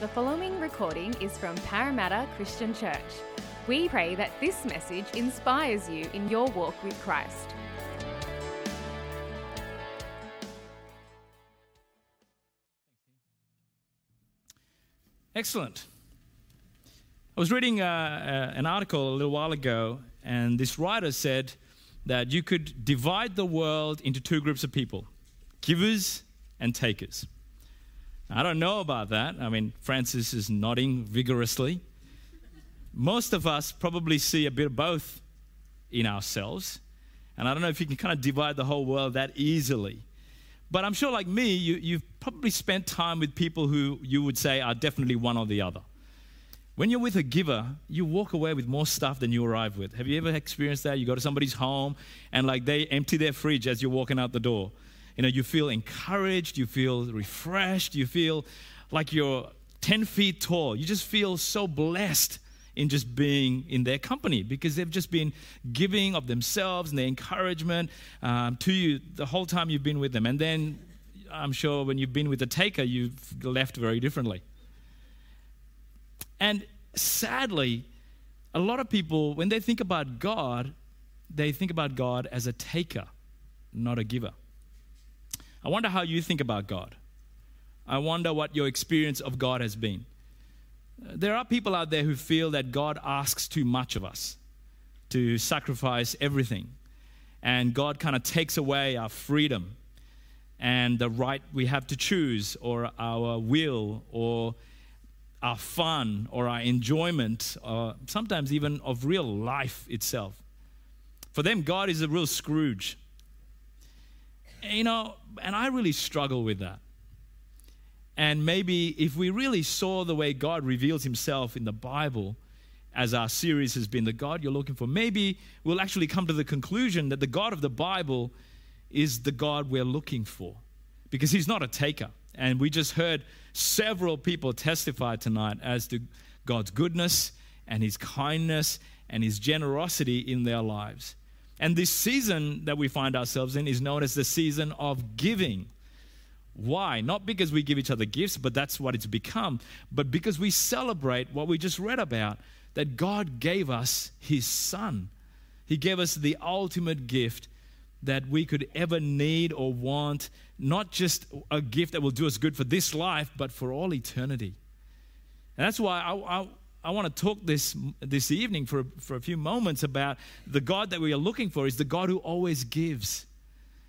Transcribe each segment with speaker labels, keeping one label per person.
Speaker 1: The following recording is from Parramatta Christian Church. We pray that this message inspires you in your walk with Christ.
Speaker 2: Excellent. I was reading uh, uh, an article a little while ago, and this writer said that you could divide the world into two groups of people givers and takers. I don't know about that. I mean, Francis is nodding vigorously. Most of us probably see a bit of both in ourselves. And I don't know if you can kind of divide the whole world that easily. But I'm sure, like me, you, you've probably spent time with people who you would say are definitely one or the other. When you're with a giver, you walk away with more stuff than you arrive with. Have you ever experienced that? You go to somebody's home and like they empty their fridge as you're walking out the door. You know, you feel encouraged, you feel refreshed, you feel like you're 10 feet tall. You just feel so blessed in just being in their company because they've just been giving of themselves and their encouragement um, to you the whole time you've been with them. And then I'm sure when you've been with the taker, you've left very differently. And sadly, a lot of people, when they think about God, they think about God as a taker, not a giver. I wonder how you think about God. I wonder what your experience of God has been. Uh, there are people out there who feel that God asks too much of us to sacrifice everything. And God kind of takes away our freedom and the right we have to choose, or our will, or our fun, or our enjoyment, or sometimes even of real life itself. For them, God is a real Scrooge. You know, and I really struggle with that. And maybe if we really saw the way God reveals himself in the Bible, as our series has been, the God you're looking for, maybe we'll actually come to the conclusion that the God of the Bible is the God we're looking for. Because he's not a taker. And we just heard several people testify tonight as to God's goodness and his kindness and his generosity in their lives. And this season that we find ourselves in is known as the season of giving. Why? Not because we give each other gifts, but that's what it's become, but because we celebrate what we just read about that God gave us His Son. He gave us the ultimate gift that we could ever need or want, not just a gift that will do us good for this life, but for all eternity. And that's why I, I, I want to talk this, this evening for, for a few moments about the God that we are looking for is the God who always gives.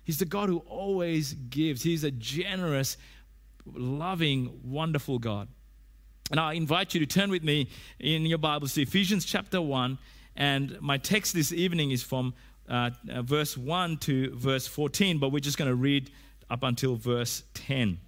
Speaker 2: He's the God who always gives. He's a generous, loving, wonderful God. And I invite you to turn with me in your Bibles to Ephesians chapter 1. And my text this evening is from uh, uh verse 1 to verse 14, but we're just going to read up until verse 10.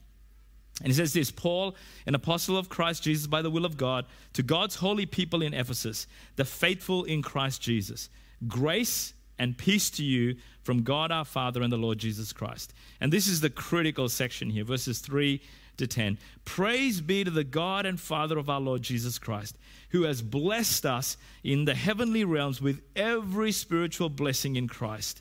Speaker 2: And he says this Paul, an apostle of Christ Jesus by the will of God, to God's holy people in Ephesus, the faithful in Christ Jesus. Grace and peace to you from God our Father and the Lord Jesus Christ. And this is the critical section here, verses 3 to 10. Praise be to the God and Father of our Lord Jesus Christ, who has blessed us in the heavenly realms with every spiritual blessing in Christ.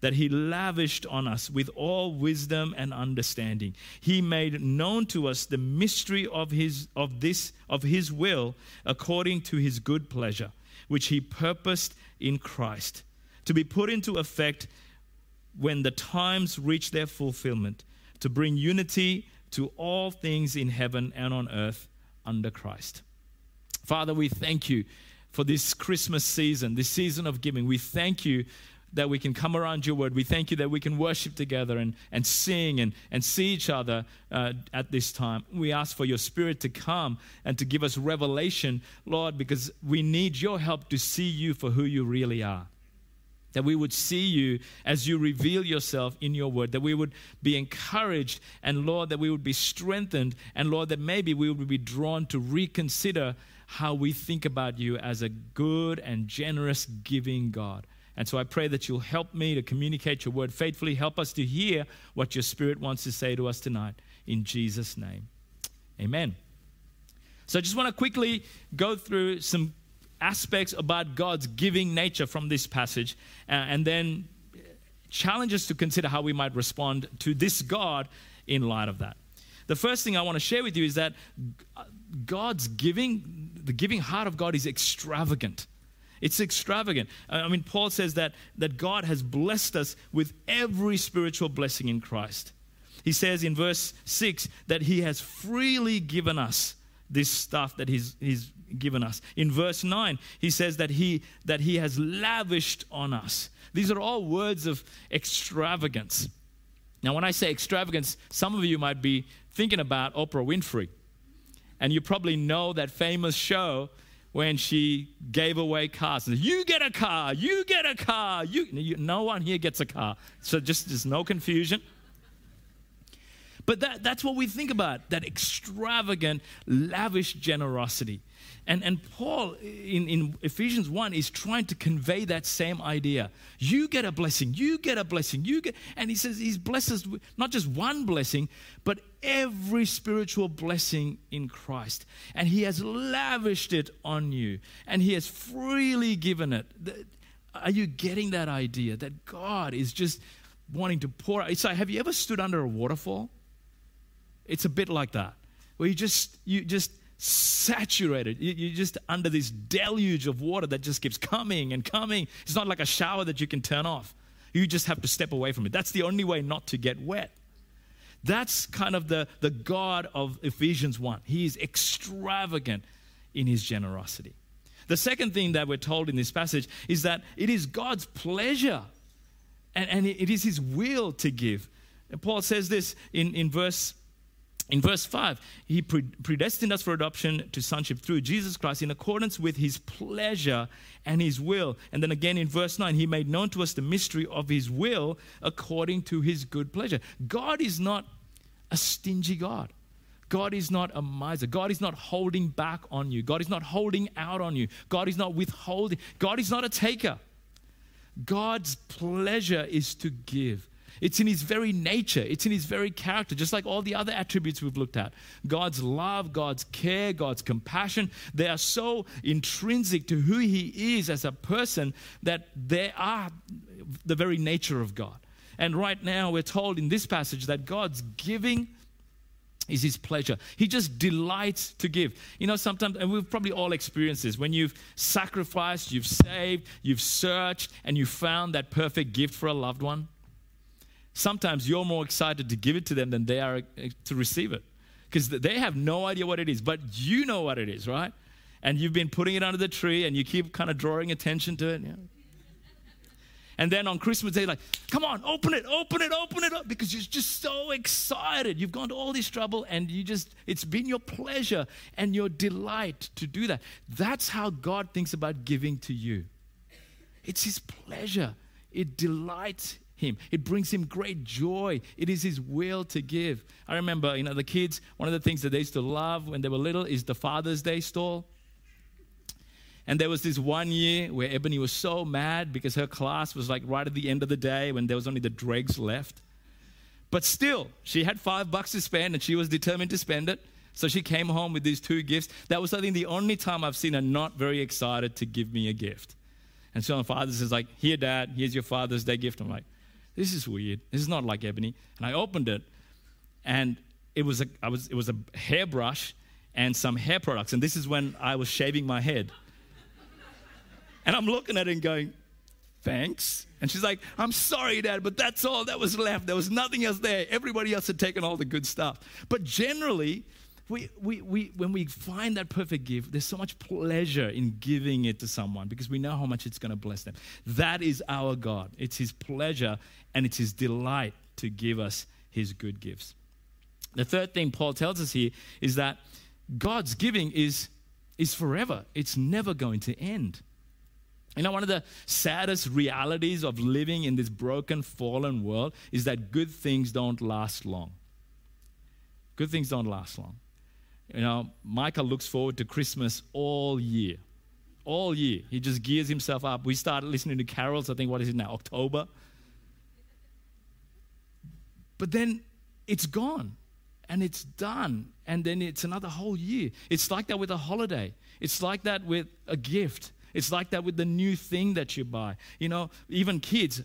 Speaker 2: that he lavished on us with all wisdom and understanding. He made known to us the mystery of his of this of his will according to his good pleasure, which he purposed in Christ, to be put into effect when the times reach their fulfillment, to bring unity to all things in heaven and on earth under Christ. Father, we thank you for this Christmas season, this season of giving. We thank you that we can come around your word. We thank you that we can worship together and, and sing and, and see each other uh, at this time. We ask for your spirit to come and to give us revelation, Lord, because we need your help to see you for who you really are. that we would see you as you reveal yourself in your word, that we would be encouraged, and Lord, that we would be strengthened, and Lord, that maybe we would be drawn to reconsider how we think about you as a good and generous giving God. And so I pray that you'll help me to communicate your word faithfully. Help us to hear what your spirit wants to say to us tonight. In Jesus' name. Amen. So I just want to quickly go through some aspects about God's giving nature from this passage uh, and then challenge us to consider how we might respond to this God in light of that. The first thing I want to share with you is that God's giving, the giving heart of God is extravagant. It's extravagant. I mean, Paul says that, that God has blessed us with every spiritual blessing in Christ. He says in verse 6 that he has freely given us this stuff that he's, he's given us. In verse 9, he says that he, that he has lavished on us. These are all words of extravagance. Now, when I say extravagance, some of you might be thinking about Oprah Winfrey. And you probably know that famous show when she gave away cars. You get a car, you get a car. You, no one here gets a car. So just there's no confusion. But that, that's what we think about that extravagant, lavish generosity. And, and Paul in, in Ephesians 1 is trying to convey that same idea. You get a blessing, you get a blessing, you get, and he says he's with not just one blessing, but every spiritual blessing in Christ. And he has lavished it on you, and he has freely given it. Are you getting that idea that God is just wanting to pour out? So, have you ever stood under a waterfall? It's a bit like that, where you just, you just, saturated. You're just under this deluge of water that just keeps coming and coming. It's not like a shower that you can turn off. You just have to step away from it. That's the only way not to get wet. That's kind of the, the God of Ephesians 1. He is extravagant in his generosity. The second thing that we're told in this passage is that it is God's pleasure and, and it is his will to give. And Paul says this in, in verse in verse 5, he predestined us for adoption to sonship through Jesus Christ in accordance with his pleasure and his will. And then again in verse 9, he made known to us the mystery of his will according to his good pleasure. God is not a stingy God. God is not a miser. God is not holding back on you. God is not holding out on you. God is not withholding. God is not a taker. God's pleasure is to give. It's in his very nature, it's in his very character, just like all the other attributes we've looked at. God's love, God's care, God's compassion, they are so intrinsic to who he is as a person that they are the very nature of God. And right now, we're told in this passage that God's giving is his pleasure. He just delights to give. You know, sometimes, and we've probably all experienced this, when you've sacrificed, you've saved, you've searched, and you found that perfect gift for a loved one sometimes you're more excited to give it to them than they are uh, to receive it because they have no idea what it is, but you know what it is, right? And you've been putting it under the tree and you keep kind of drawing attention to it. And then on Christmas Day, like, come on, open it, open it, open it up, because you're just so excited. You've gone to all this trouble and you just, it's been your pleasure and your delight to do that. That's how God thinks about giving to you. It's His pleasure, it delights him. It brings him great joy. It is his will to give. I remember, you know, the kids, one of the things that they used to love when they were little is the Father's Day stall. And there was this one year where Ebony was so mad because her class was like right at the end of the day when there was only the dregs left. But still, she had five bucks to spend and she was determined to spend it. So she came home with these two gifts. That was, I think, the only time I've seen her not very excited to give me a gift. And so my father says, like, here, Dad, here's your Father's Day gift. I'm like, this is weird. This is not like ebony. And I opened it, and it was a, I was, it was a hairbrush and some hair products. And this is when I was shaving my head. And I'm looking at it and going, thanks. And she's like, I'm sorry, Dad, but that's all that was left. There was nothing else there. Everybody else had taken all the good stuff. But generally, we, we, we, when we find that perfect gift, there's so much pleasure in giving it to someone because we know how much it's going to bless them. That is our God. It's His pleasure and it's His delight to give us His good gifts. The third thing Paul tells us here is that God's giving is, is forever, it's never going to end. You know, one of the saddest realities of living in this broken, fallen world is that good things don't last long. Good things don't last long. You know, Michael looks forward to Christmas all year. All year. He just gears himself up. We started listening to carols, I think, what is it now? October. But then it's gone and it's done. And then it's another whole year. It's like that with a holiday, it's like that with a gift. It's like that with the new thing that you buy. You know, even kids,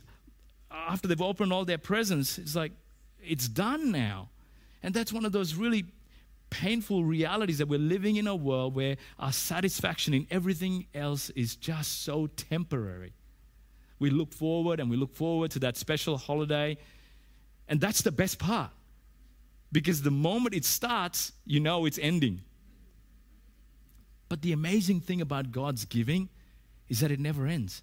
Speaker 2: after they've opened all their presents, it's like, it's done now. And that's one of those really painful realities that we're living in a world where our satisfaction in everything else is just so temporary. We look forward and we look forward to that special holiday, and that's the best part. Because the moment it starts, you know it's ending. But the amazing thing about God's giving is that it never ends.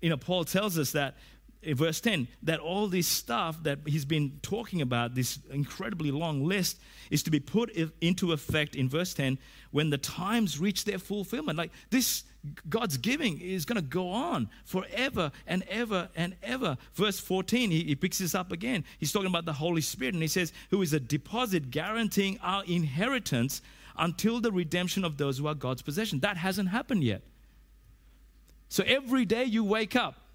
Speaker 2: You know, Paul tells us that Eh, verse 10 that all this stuff that he's been talking about, this incredibly long list, is to be put into effect in verse 10 when the times reach their fulfillment. Like this, God's giving is going to go on forever and ever and ever. Verse 14, he, he picks this up again. He's talking about the Holy Spirit, and he says, Who is a deposit guaranteeing our inheritance until the redemption of those who are God's possession. That hasn't happened yet. So every day you wake up,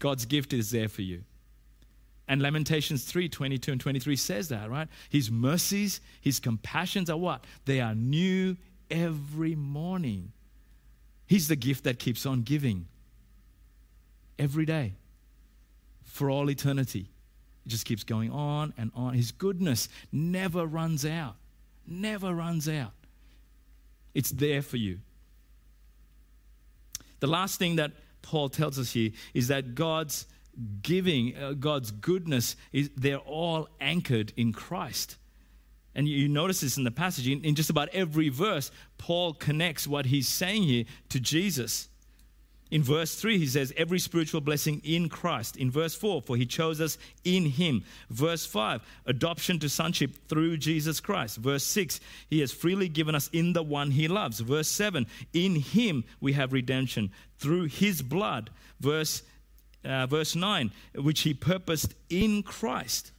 Speaker 2: God's gift is there for you. And Lamentations 3 22 and 23 says that, right? His mercies, his compassions are what? They are new every morning. He's the gift that keeps on giving every day for all eternity. It just keeps going on and on. His goodness never runs out, never runs out. It's there for you. The last thing that Paul tells us here is that God's giving, uh, God's goodness, is, they're all anchored in Christ. And you, you notice this in the passage. In, in just about every verse, Paul connects what he's saying here to Jesus. In verse 3, he says, Every spiritual blessing in Christ. In verse 4, for he chose us in him. Verse 5, adoption to sonship through Jesus Christ. Verse 6, he has freely given us in the one he loves. Verse 7, in him we have redemption through his blood. Verse, uh, verse 9, which he purposed in Christ.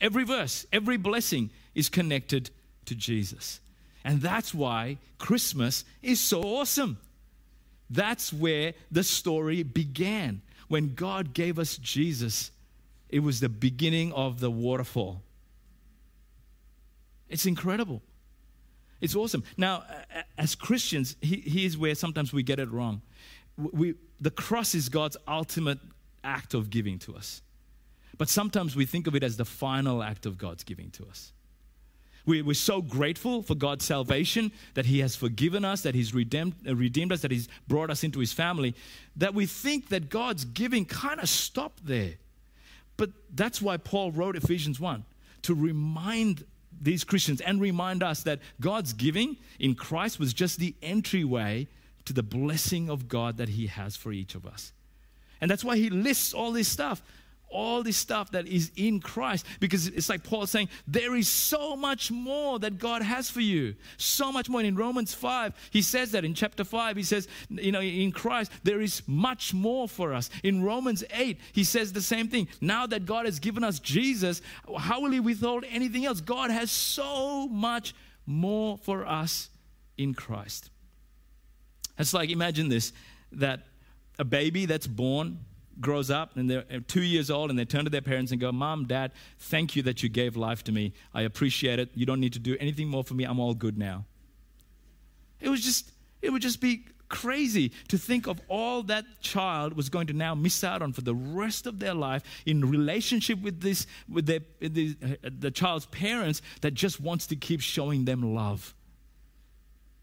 Speaker 2: Every verse, every blessing is connected to Jesus. And that's why Christmas is so awesome. That's where the story began. When God gave us Jesus, it was the beginning of the waterfall. It's incredible. It's awesome. Now, as Christians, here's where sometimes we get it wrong. We, the cross is God's ultimate act of giving to us. But sometimes we think of it as the final act of God's giving to us. We, are so grateful for God's salvation, that He has forgiven us, that He's redeemed, uh, redeemed us, that He's brought us into His family, that we think that God's giving kind of stopped there. But that's why Paul wrote Ephesians 1 to remind these Christians and remind us that God's giving in Christ was just the entryway to the blessing of God that He has for each of us. And that's why He lists all this stuff all this stuff that is in Christ because it's like Paul saying there is so much more that God has for you. So much more. And in Romans 5, he says that in chapter 5, he says, you know, in Christ, there is much more for us. In Romans 8, he says the same thing. Now that God has given us Jesus, how will he withhold anything else? God has so much more for us in Christ. It's like imagine this that a baby that's born grows up and they're uh, two years old and they turn to their parents and go, Mom, Dad, thank you that you gave life to me. I appreciate it. You don't need to do anything more for me. I'm all good now. It was just, it would just be crazy to think of all that child was going to now miss out on for the rest of their life in relationship with this with their, the, uh, the child's parents that just wants to keep showing them love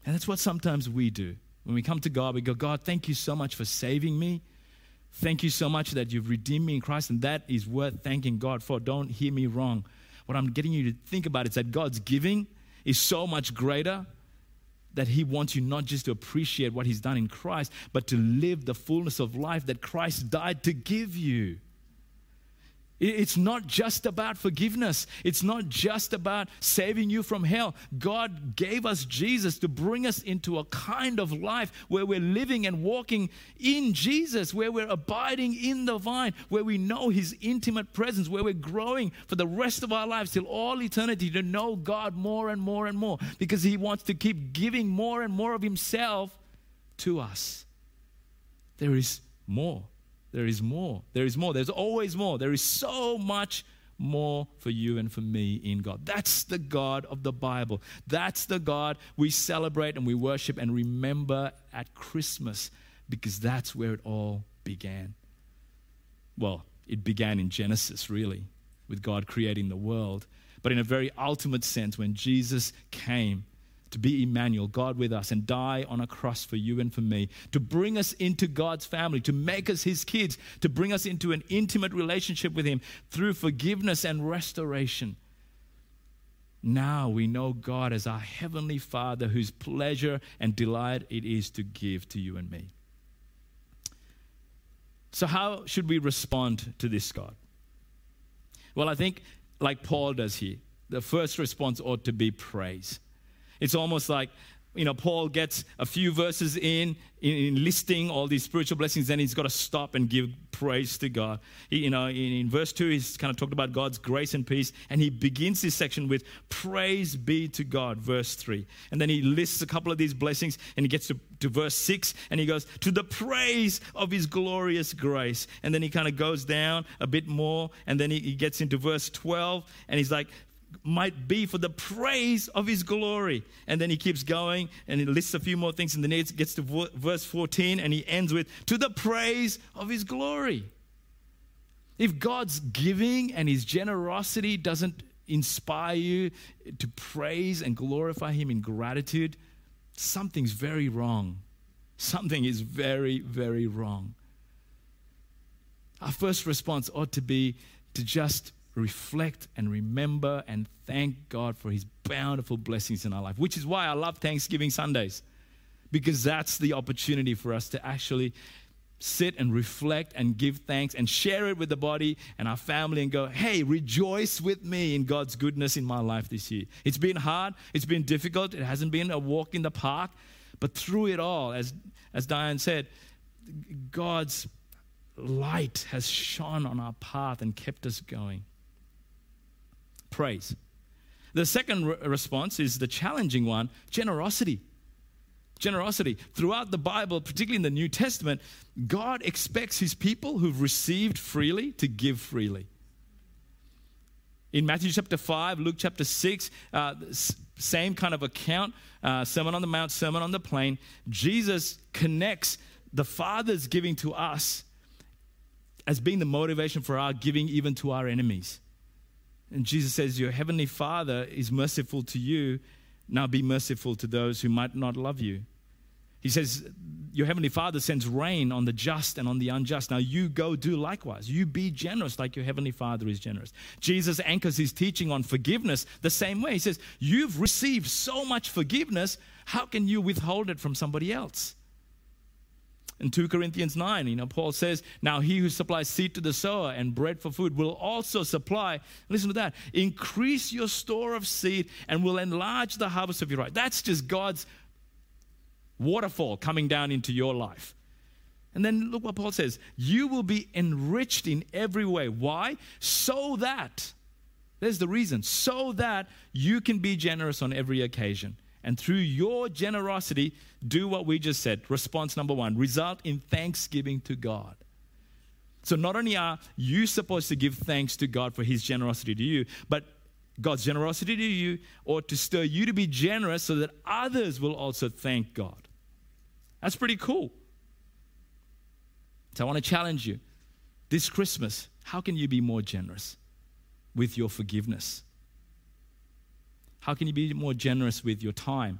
Speaker 2: and that's what sometimes we do when we come to god we go god thank you so much for saving me Thank you so much that you've redeemed me in Christ, and that is worth thanking God for. Don't hear me wrong. What I'm getting you to think about is that God's giving is so much greater that He wants you not just to appreciate what He's done in Christ, but to live the fullness of life that Christ died to give you. It's not just about forgiveness. It's not just about saving you from hell. God gave us Jesus to bring us into a kind of life where we're living and walking in Jesus, where we're abiding in the vine, where we know His intimate presence, where we're growing for the rest of our lives till all eternity to know God more and more and more because He wants to keep giving more and more of Himself to us. There is more. There is more. There is more. There's always more. There is so much more for you and for me in God. That's the God of the Bible. That's the God we celebrate and we worship and remember at Christmas because that's where it all began. Well, it began in Genesis, really, with God creating the world. But in a very ultimate sense, when Jesus came, to be Emmanuel, God with us, and die on a cross for you and for me, to bring us into God's family, to make us his kids, to bring us into an intimate relationship with him through forgiveness and restoration. Now we know God as our heavenly Father whose pleasure and delight it is to give to you and me. So, how should we respond to this God? Well, I think, like Paul does here, the first response ought to be praise. It's almost like, you know, Paul gets a few verses in, in, in listing all these spiritual blessings, then he's got to stop and give praise to God. He, you know, in, in verse 2, he's kind of talked about God's grace and peace, and he begins this section with praise be to God, verse 3. And then he lists a couple of these blessings, and he gets to, to verse 6, and he goes, to the praise of his glorious grace. And then he kind of goes down a bit more, and then he, he gets into verse 12, and he's like, might be for the praise of his glory. And then he keeps going and he lists a few more things and then it gets to verse 14 and he ends with, to the praise of his glory. If God's giving and his generosity doesn't inspire you to praise and glorify him in gratitude, something's very wrong. Something is very, very wrong. Our first response ought to be to just reflect and remember and thank God for His bountiful blessings in our life, which is why I love Thanksgiving Sundays, because that's the opportunity for us to actually sit and reflect and give thanks and share it with the body and our family and go, hey, rejoice with me in God's goodness in my life this year. It's been hard, it's been difficult, it hasn't been a walk in the park, but through it all, as, as Diane said, God's light has shone on our path and kept us going praise. The second re- response is the challenging one generosity. Generosity. Throughout the Bible, particularly in the New Testament, God expects his people who've received freely to give freely. In Matthew chapter 5, Luke chapter 6, uh, same kind of account, uh, Sermon on the Mount, Sermon on the Plain, Jesus connects the Father's giving to us as being the motivation for our giving even to our enemies. And Jesus says, Your heavenly Father is merciful to you. Now be merciful to those who might not love you. He says, Your heavenly Father sends rain on the just and on the unjust. Now you go do likewise. You be generous like your heavenly Father is generous. Jesus anchors his teaching on forgiveness the same way. He says, You've received so much forgiveness. How can you withhold it from somebody else? In 2 Corinthians 9, you know, Paul says, Now he who supplies seed to the sower and bread for food will also supply, listen to that, increase your store of seed and will enlarge the harvest of your right. That's just God's waterfall coming down into your life. And then look what Paul says you will be enriched in every way. Why? So that, there's the reason, so that you can be generous on every occasion and through your generosity, do what we just said. Response number one result in thanksgiving to God. So, not only are you supposed to give thanks to God for his generosity to you, but God's generosity to you ought to stir you to be generous so that others will also thank God. That's pretty cool. So, I want to challenge you this Christmas how can you be more generous with your forgiveness? How can you be more generous with your time,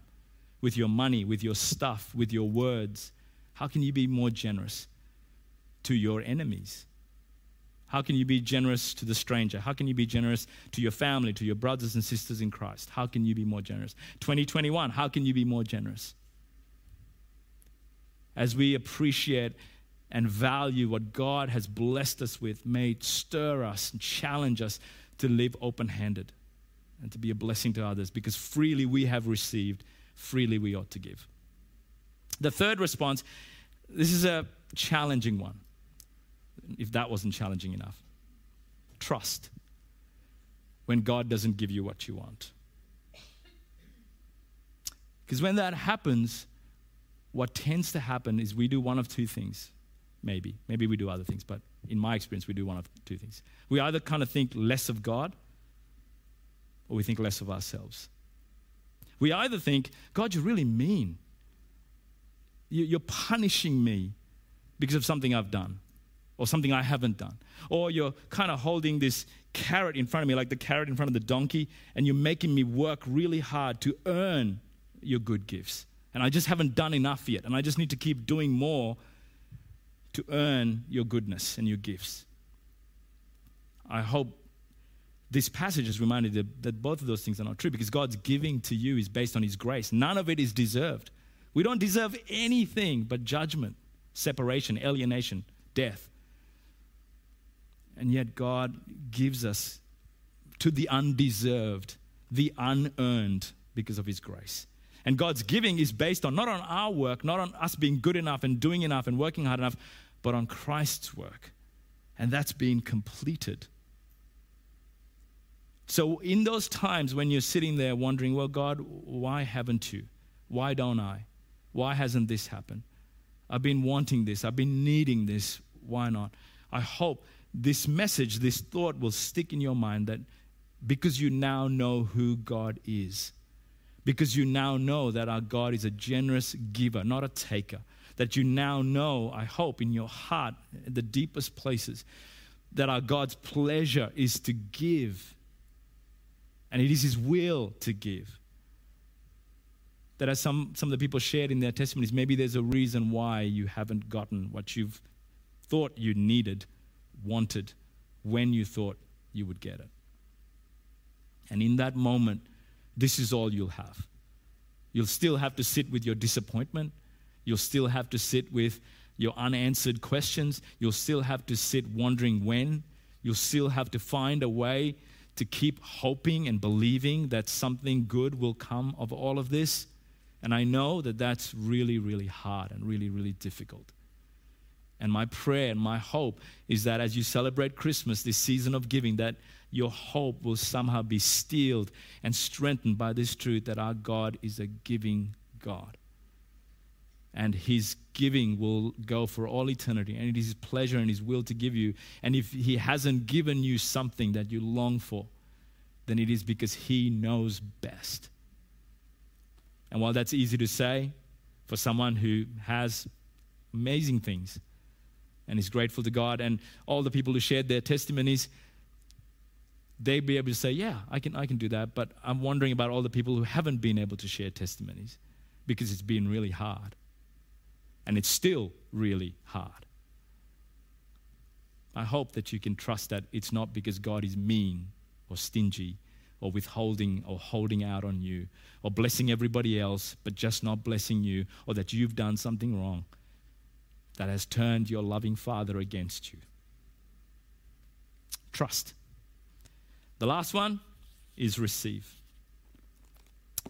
Speaker 2: with your money, with your stuff, with your words? How can you be more generous to your enemies? How can you be generous to the stranger? How can you be generous to your family, to your brothers and sisters in Christ? How can you be more generous? 2021, how can you be more generous? As we appreciate and value what God has blessed us with may stir us and challenge us to live open handed and to be a blessing to others because freely we have received, freely we ought to give. The third response this is a challenging one, if that wasn't challenging enough. Trust when God doesn't give you what you want. Because when that happens, what tends to happen is we do one of two things. Maybe. Maybe we do other things, but in my experience, we do one of two things. We either kind of think less of God or we think less of ourselves. We either think, God, you're really mean. You're punishing me because of something I've done or something I haven't done. Or you're kind of holding this carrot in front of me, like the carrot in front of the donkey, and you're making me work really hard to earn your good gifts. And I just haven't done enough yet. And I just need to keep doing more to earn your goodness and your gifts. I hope this passage has reminded you that both of those things are not true because God's giving to you is based on His grace. None of it is deserved. We don't deserve anything but judgment, separation, alienation, death. And yet God gives us to the undeserved, the unearned because of His grace. And God's giving is based on not on our work, not on us being good enough and doing enough and working hard enough, but on Christ's work. And that's being completed. So, in those times when you're sitting there wondering, well, God, why haven't you? Why don't I? Why hasn't this happened? I've been wanting this. I've been needing this. Why not? I hope this message, this thought will stick in your mind that because you now know who God is, because you now know that our God is a generous giver, not a taker. That you now know, I hope, in your heart, in the deepest places, that our God's pleasure is to give. And it is His will to give. That as some, some of the people shared in their testimonies, maybe there's a reason why you haven't gotten what you've thought you needed, wanted, when you thought you would get it. And in that moment, this is all you'll have. You'll still have to sit with your disappointment. You'll still have to sit with your unanswered questions. You'll still have to sit wondering when. You'll still have to find a way to keep hoping and believing that something good will come of all of this. And I know that that's really, really hard and really, really difficult. And my prayer and my hope is that as you celebrate Christmas, this season of giving, that your hope will somehow be steeled and strengthened by this truth that our God is a giving God. And his giving will go for all eternity. And it is his pleasure and his will to give you. And if he hasn't given you something that you long for, then it is because he knows best. And while that's easy to say for someone who has amazing things and is grateful to God, and all the people who shared their testimonies, they'd be able to say, Yeah, I can, I can do that. But I'm wondering about all the people who haven't been able to share testimonies because it's been really hard. And it's still really hard. I hope that you can trust that it's not because God is mean or stingy or withholding or holding out on you or blessing everybody else but just not blessing you or that you've done something wrong that has turned your loving Father against you. Trust. The last one is receive.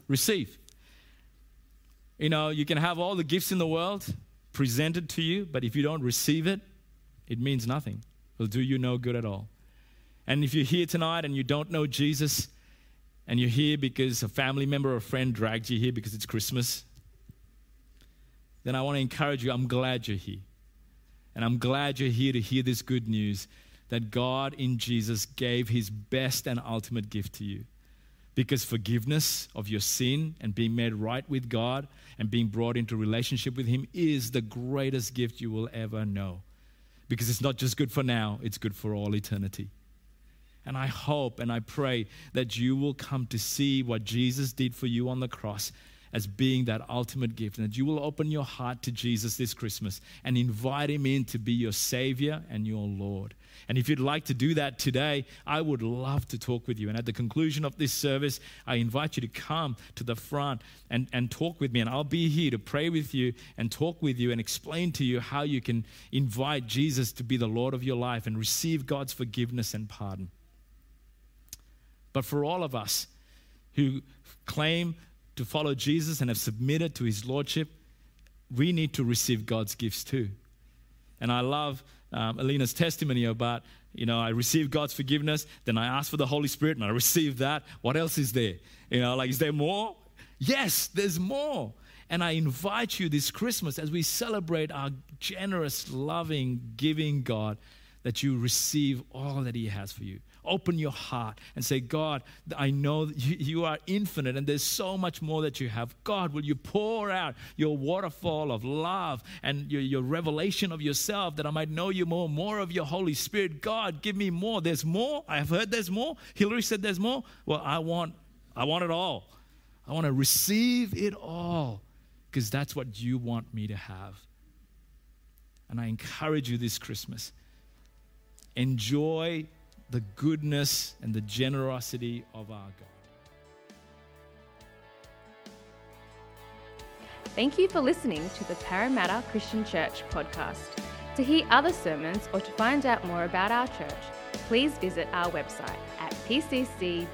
Speaker 2: Receive. You know, you can have all the gifts in the world presented to you, but if you don't receive it, it means nothing. It will do you no good at all. And if you're here tonight and you don't know Jesus, and you're here because a family member or a friend dragged you here because it's Christmas, then I want to encourage you. I'm glad you're here. And I'm glad you're here to hear this good news that God in Jesus gave his best and ultimate gift to you. Because forgiveness of your sin and being made right with God and being brought into relationship with him is the greatest gift you will ever know. Because it's not just good for now, it's good for all eternity. And I hope and I pray that you will come to see what Jesus did for you on the cross as being that ultimate gift, and that you will open your heart to Jesus this Christmas and invite him in to be your Savior and your Lord And if you'd like to do that today, I would love to talk with you. And at the conclusion of this service, I invite you to come to the front and, and talk with me. And I'll be here to pray with you and talk with you and explain to you how you can invite Jesus to be the Lord of your life and receive God's forgiveness and pardon. But for all of us who claim to follow Jesus and have submitted to his lordship, we need to receive God's gifts too. And I love um, Alina's testimony about, you know, I received God's forgiveness, then I asked for the Holy Spirit and I received that. What else is there? You know, like, is there more? Yes, there's more. And I invite you this Christmas as we celebrate our generous, loving, giving God that you receive all that He has for you open your heart and say, God, I know you, you are infinite and there's so much more that you have. God, will you pour out your waterfall of love and your, your revelation of yourself that I might know you more, more of your Holy Spirit? God, give me more. There's more. I have heard there's more. Hillary said there's more. Well, I want, I want it all. I want to receive it all because that's what you want me to have. And I encourage you this Christmas enjoy the goodness and the generosity of our God.
Speaker 1: Thank you for listening to the Parramatta Christian Church podcast. To hear other sermons or to find out more about our church, please visit our website at pcc.org.au.